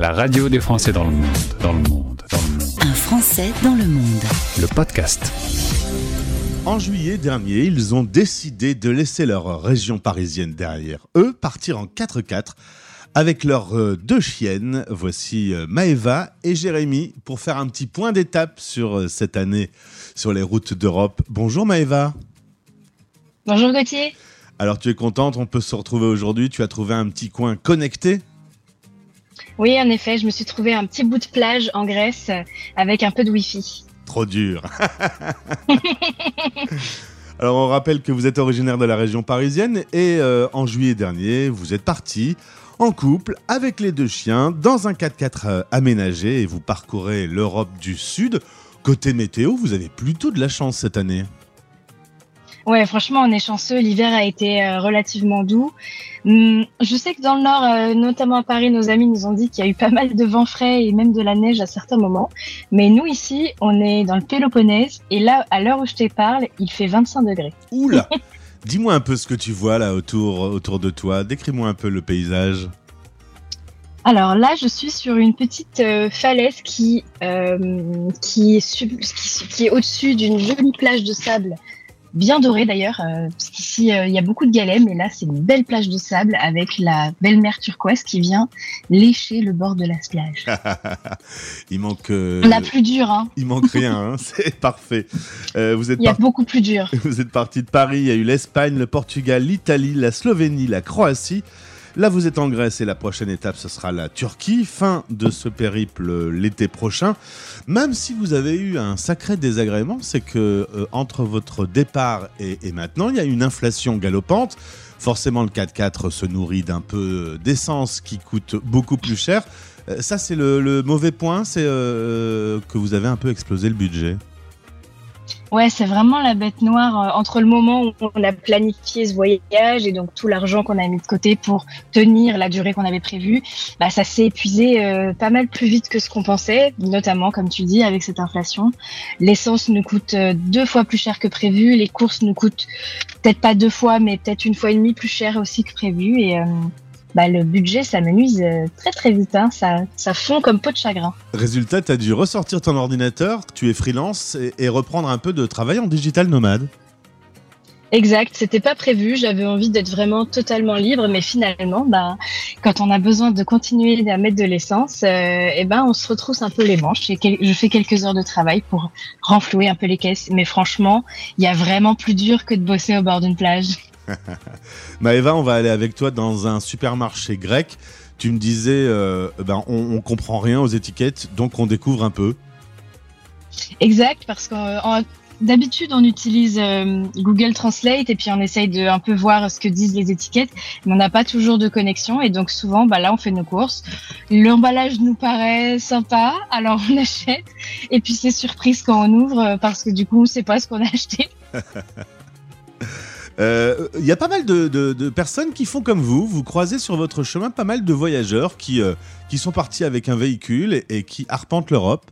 La radio des Français dans le monde, dans le monde, dans le monde. Un Français dans le monde. Le podcast. En juillet dernier, ils ont décidé de laisser leur région parisienne derrière eux, partir en 4x4 avec leurs euh, deux chiennes. Voici euh, Maëva et Jérémy pour faire un petit point d'étape sur euh, cette année sur les routes d'Europe. Bonjour Maëva. Bonjour Gauthier. Alors tu es contente, on peut se retrouver aujourd'hui. Tu as trouvé un petit coin connecté? Oui, en effet, je me suis trouvé un petit bout de plage en Grèce euh, avec un peu de Wi-Fi. Trop dur. Alors on rappelle que vous êtes originaire de la région parisienne et euh, en juillet dernier, vous êtes parti en couple avec les deux chiens dans un 4x4 euh, aménagé et vous parcourez l'Europe du Sud. Côté météo, vous avez plutôt de la chance cette année. Ouais, franchement, on est chanceux. L'hiver a été euh, relativement doux. Hum, je sais que dans le nord, euh, notamment à Paris, nos amis nous ont dit qu'il y a eu pas mal de vent frais et même de la neige à certains moments. Mais nous, ici, on est dans le Péloponnèse et là, à l'heure où je te parle, il fait 25 degrés. Oula Dis-moi un peu ce que tu vois là autour, autour de toi. Décris-moi un peu le paysage. Alors là, je suis sur une petite euh, falaise qui, euh, qui est, sub- qui, qui est au-dessus d'une jolie plage de sable, bien dorée d'ailleurs, euh, parce qu'ici euh, il y a beaucoup de galets, mais là c'est une belle plage de sable avec la belle mer turquoise qui vient lécher le bord de la plage. il manque. euh, On a plus dur, hein. Il manque rien, hein, c'est parfait. Euh, vous êtes Il y a beaucoup plus dur. Vous êtes parti de Paris, il y a eu l'Espagne, le Portugal, l'Italie, la Slovénie, la Croatie. Là, vous êtes en Grèce et la prochaine étape, ce sera la Turquie. Fin de ce périple l'été prochain. Même si vous avez eu un sacré désagrément, c'est que euh, entre votre départ et, maintenant, il y a une inflation galopante. Forcément, le 4x4 se nourrit d'un peu d'essence qui coûte beaucoup plus cher. Euh, Ça, c'est le, le mauvais point, c'est euh, que vous avez un peu explosé le budget. Ouais, c'est vraiment la bête noire euh, entre le moment où on a planifié ce voyage et donc tout l'argent qu'on a mis de côté pour tenir la durée qu'on avait prévue. Bah, ça s'est épuisé euh, pas mal plus vite que ce qu'on pensait, notamment, comme tu dis, avec cette inflation. L'essence nous coûte euh, deux fois plus cher que prévu. Les courses nous coûtent peut-être pas deux fois, mais peut-être une fois et demie plus cher aussi que prévu. Et euh, bah, le budget, ça menuise euh, très très vite. Hein. Ça, ça fond comme peau de chagrin. Résultat, tu as dû ressortir ton ordinateur, tu es freelance et, et reprendre un peu de travail en digital nomade. Exact, c'était pas prévu. J'avais envie d'être vraiment totalement libre, mais finalement, bah, quand on a besoin de continuer à mettre de l'essence, euh, eh ben, on se retrousse un peu les manches. Et quel- je fais quelques heures de travail pour renflouer un peu les caisses. Mais franchement, il y a vraiment plus dur que de bosser au bord d'une plage. Maëva, on va aller avec toi dans un supermarché grec. Tu me disais, euh, ben, on, on comprend rien aux étiquettes, donc on découvre un peu. Exact, parce que d'habitude, on utilise euh, Google Translate et puis on essaye de un peu voir ce que disent les étiquettes, mais on n'a pas toujours de connexion et donc souvent, bah là, on fait nos courses. L'emballage nous paraît sympa, alors on achète et puis c'est surprise quand on ouvre euh, parce que du coup, on sait pas ce qu'on a acheté. Euh, Il y a pas mal de, personnes qui font comme vous. Vous croisez sur votre chemin pas mal de voyageurs qui, euh, qui sont partis avec un véhicule et, et qui arpentent l'Europe.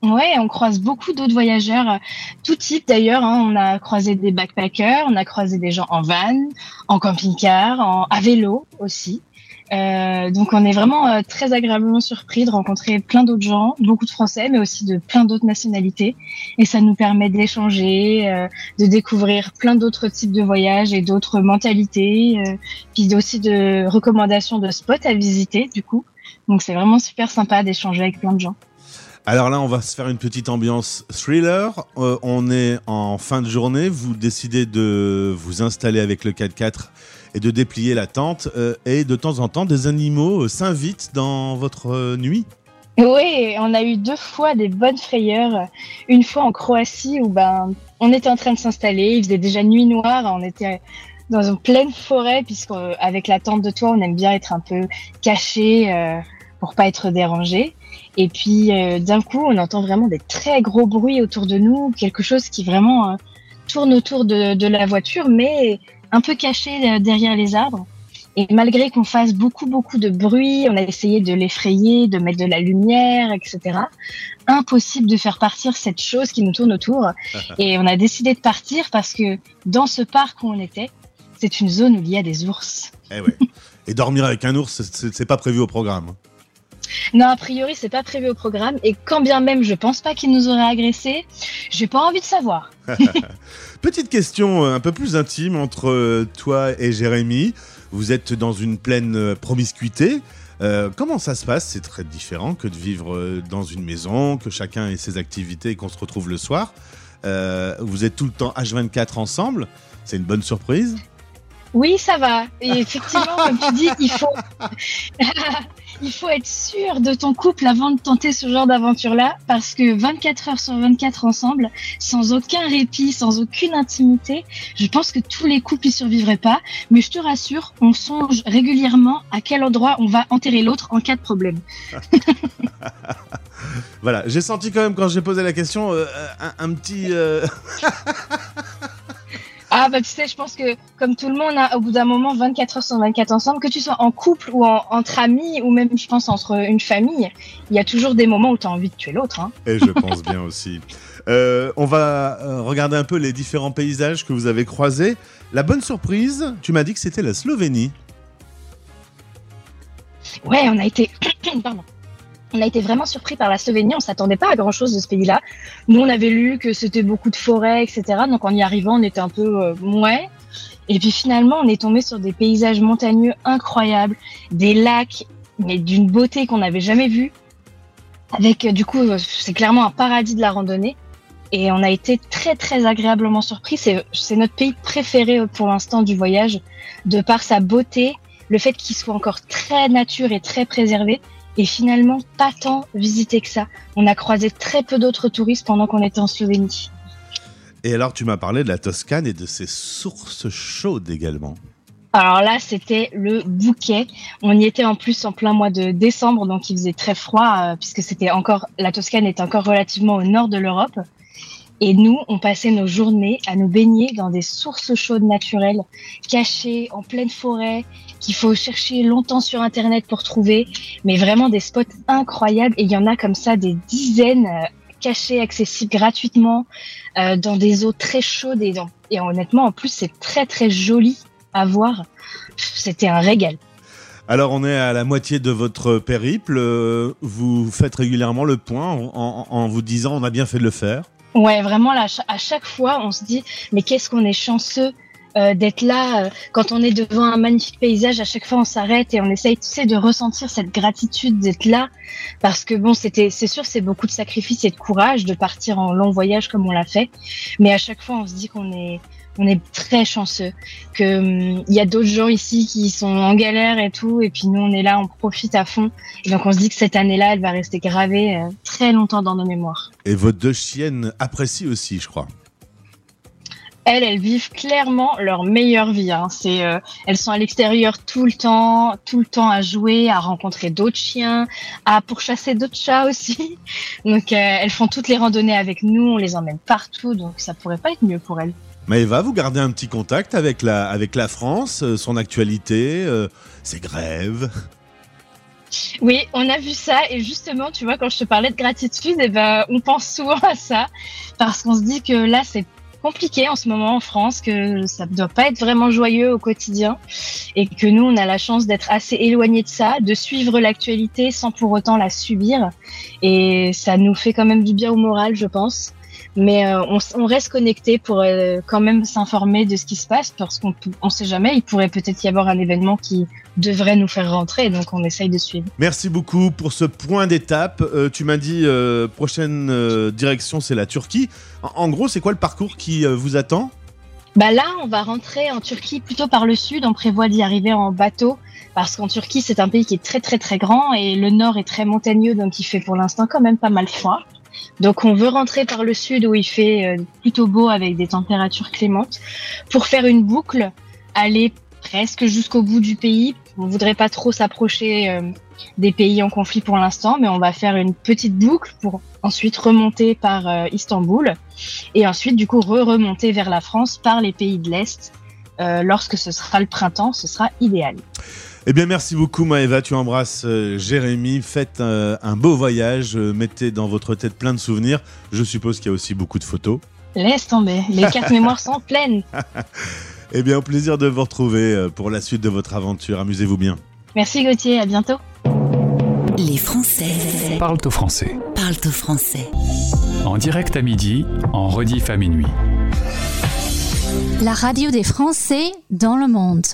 Ouais, on croise beaucoup d'autres voyageurs, euh, tout type d'ailleurs. hein. On a croisé des backpackers, on a croisé des gens en van, en camping-car, en, à vélo aussi. Euh, donc on est vraiment euh, très agréablement surpris de rencontrer plein d'autres gens, beaucoup de Français, mais aussi de plein d'autres nationalités. Et ça nous permet d'échanger, euh, de découvrir plein d'autres types de voyages et d'autres mentalités, euh, puis aussi de recommandations de spots à visiter du coup. Donc c'est vraiment super sympa d'échanger avec plein de gens. Alors là, on va se faire une petite ambiance thriller. On est en fin de journée. Vous décidez de vous installer avec le 4x4 et de déplier la tente. euh, et de temps en temps, des animaux euh, s'invitent dans votre euh, nuit. Oui, on a eu deux fois des bonnes frayeurs. Une fois en Croatie où ben on était en train de s'installer, il faisait déjà nuit noire, on était dans une pleine forêt puisqu'avec la tente de toit, on aime bien être un peu caché euh, pour pas être dérangé. Et puis d'un coup, on entend vraiment des très gros bruits autour de nous, quelque chose qui vraiment tourne autour de la voiture, mais un peu caché euh, derrière les arbres. Et malgré qu'on fasse beaucoup, beaucoup de bruit, on a essayé de l'effrayer, de mettre de la lumière, etc. Impossible de faire partir cette chose qui nous tourne autour. Et on a décidé de partir parce que dans ce parc où on était, c'est une zone où il y a des ours. Eh ouais. Et dormir avec un ours, c'est- pas prévu au programme. Non, a priori, c'est pas prévu au programme. Et quand bien même, je pense pas qu'ils nous auraient agressés, j'ai pas envie de savoir. Petite question euh, un peu plus intime entre euh, toi et Jérémy. Vous êtes dans une pleine euh, promiscuité. Comment ça se passe? C'est très différent que de vivre dans une maison, que chacun ait ses activités et qu'on se retrouve le soir. Vous êtes tout le temps H24 ensemble. C'est une bonne surprise? Oui, ça va. Et effectivement, comme tu dis, il faut, il faut être sûr de ton couple avant de tenter ce genre d'aventure-là, parce que 24 heures sur 24 ensemble, sans aucun répit, sans aucune intimité, je pense que tous les couples y survivraient pas. Mais je te rassure, on songe régulièrement à quel endroit on va enterrer l'autre en cas de problème. Voilà, j'ai senti quand même quand j'ai posé la question euh, un, un petit. euh, Ah bah tu sais, je pense que comme tout le monde, hein, au bout d'un moment, 24 heures sur 24 ensemble, que tu sois en couple ou en- entre amis, ou même je pense entre une famille, il y a toujours des moments où tu as envie de tuer l'autre. Hein. Et je pense bien aussi. Euh, on va euh, regarder un peu les différents paysages que vous avez croisés. La bonne surprise, tu m'as dit que c'était la Slovénie. Ouais, on a été, pardon. On a été vraiment surpris par la Slovénie. On s'attendait pas à grand chose de ce pays-là. Nous, on avait lu que c'était beaucoup de forêts, etc. Donc, en y arrivant, on était un peu euh. Et puis finalement, on est tombé sur des paysages montagneux incroyables, des lacs, mais d'une beauté qu'on n'avait jamais vue. Avec, euh, du coup, euh, c'est clairement un paradis de la randonnée. Et on a été très, très agréablement surpris. C'est c'est notre pays préféré euh, pour l'instant du voyage, de par sa beauté, le fait qu'il soit encore très nature et très préservé, et finalement pas tant visité que ça. On a croisé très peu d'autres touristes pendant qu'on était en Slovénie. Et alors, tu m'as parlé de la Toscane et de ses sources chaudes également. Alors là, c'était le bouquet. On y était en plus en plein mois de décembre, donc il faisait très froid, euh, puisque c'était encore la Toscane est encore relativement au nord de l'Europe. Et nous, on passait nos journées à nous baigner dans des sources chaudes naturelles, cachées en pleine forêt, qu'il faut chercher longtemps sur Internet pour trouver, mais vraiment des spots incroyables. Et il y en a comme ça des dizaines euh, cachés, accessibles gratuitement, euh, dans des eaux très chaudes. Et, dans- et honnêtement, en plus, c'est très très joli à voir. C'était un régal. Alors, on est à la moitié de votre périple. Euh, Vous faites régulièrement le point en, en- en vous disant on a bien fait de le faire. Ouais, vraiment, là, à chaque fois, on se dit, mais qu'est-ce qu'on est chanceux euh, d'être là. euh, quand on est devant un magnifique paysage, à chaque fois, on s'arrête et on essaye, tu sais, de ressentir cette gratitude d'être là. Parce que bon, c'était, c'est sûr, c'est beaucoup de sacrifices et de courage de partir en long voyage comme on l'a fait. Mais à chaque fois, on se dit qu'on est, on est très chanceux. Que hum, il y a d'autres gens ici qui sont en galère et tout, et puis nous, on est là, on profite à fond. Et donc, on se dit que cette année-là, elle va rester gravée euh, très longtemps dans nos mémoires. Et vos deux chiennes apprécient aussi, je crois. Elles, elles vivent clairement leur meilleure vie. Hein. C'est, euh, elles sont à l'extérieur tout le temps, tout le temps à jouer, à rencontrer d'autres chiens, à pourchasser d'autres chats aussi. Donc, euh, elles font toutes les randonnées avec nous, on les emmène partout, donc ça pourrait pas être mieux pour elles. Maëva, vous gardez un petit contact avec la, avec la France, euh, son actualité, euh, ses grèves? Oui, on a vu ça et justement, tu vois, quand je te parlais de gratitude, eh ben, on pense souvent à ça parce qu'on se dit que là, c'est compliqué en ce moment en France, que ça ne doit pas être vraiment joyeux au quotidien et que nous, on a la chance d'être assez éloignés de ça, de suivre l'actualité sans pour autant la subir et ça nous fait quand même du bien au moral, je pense. Mais euh, on, reste connecté pour euh, quand même s'informer de ce qui se passe parce qu'on on sait jamais, il pourrait peut-être y avoir un événement qui devrait nous faire rentrer, donc on essaye de suivre. Merci beaucoup pour ce point d'étape. Euh, tu m'as dit, prochaine direction, c'est la Turquie. En, en gros, c'est quoi le parcours qui vous attend? Bah là, on va rentrer en Turquie plutôt par le sud. On prévoit d'y arriver en bateau parce qu'en Turquie, c'est un pays qui est très très très grand et le nord est très montagneux, donc il fait pour l'instant quand même pas mal froid. Donc on veut rentrer par le sud où il fait euh, plutôt beau avec des températures clémentes pour faire une boucle, aller presque jusqu'au bout du pays. On voudrait pas trop s'approcher euh, des pays en conflit pour l'instant, mais on va faire une petite boucle pour ensuite remonter par euh, Istanbul et ensuite du coup re-remonter vers la France par les pays de l'Est. Lorsque ce sera le printemps, ce sera idéal. Eh bien, merci beaucoup, Maëva. Tu embrasses euh, Jérémy. Faites euh, un beau voyage. euh, mettez dans votre tête plein de souvenirs. Je suppose qu'il y a aussi beaucoup de photos. Laisse tomber, les cartes mémoires sont pleines. Eh bien, au plaisir de vous retrouver euh, pour la suite de votre aventure. Amusez-vous bien. Merci Gauthier, à bientôt. Les Français Français. Parle-toi français. Parle-toi français. En direct à midi, en rediff à minuit. La radio des Français dans le monde.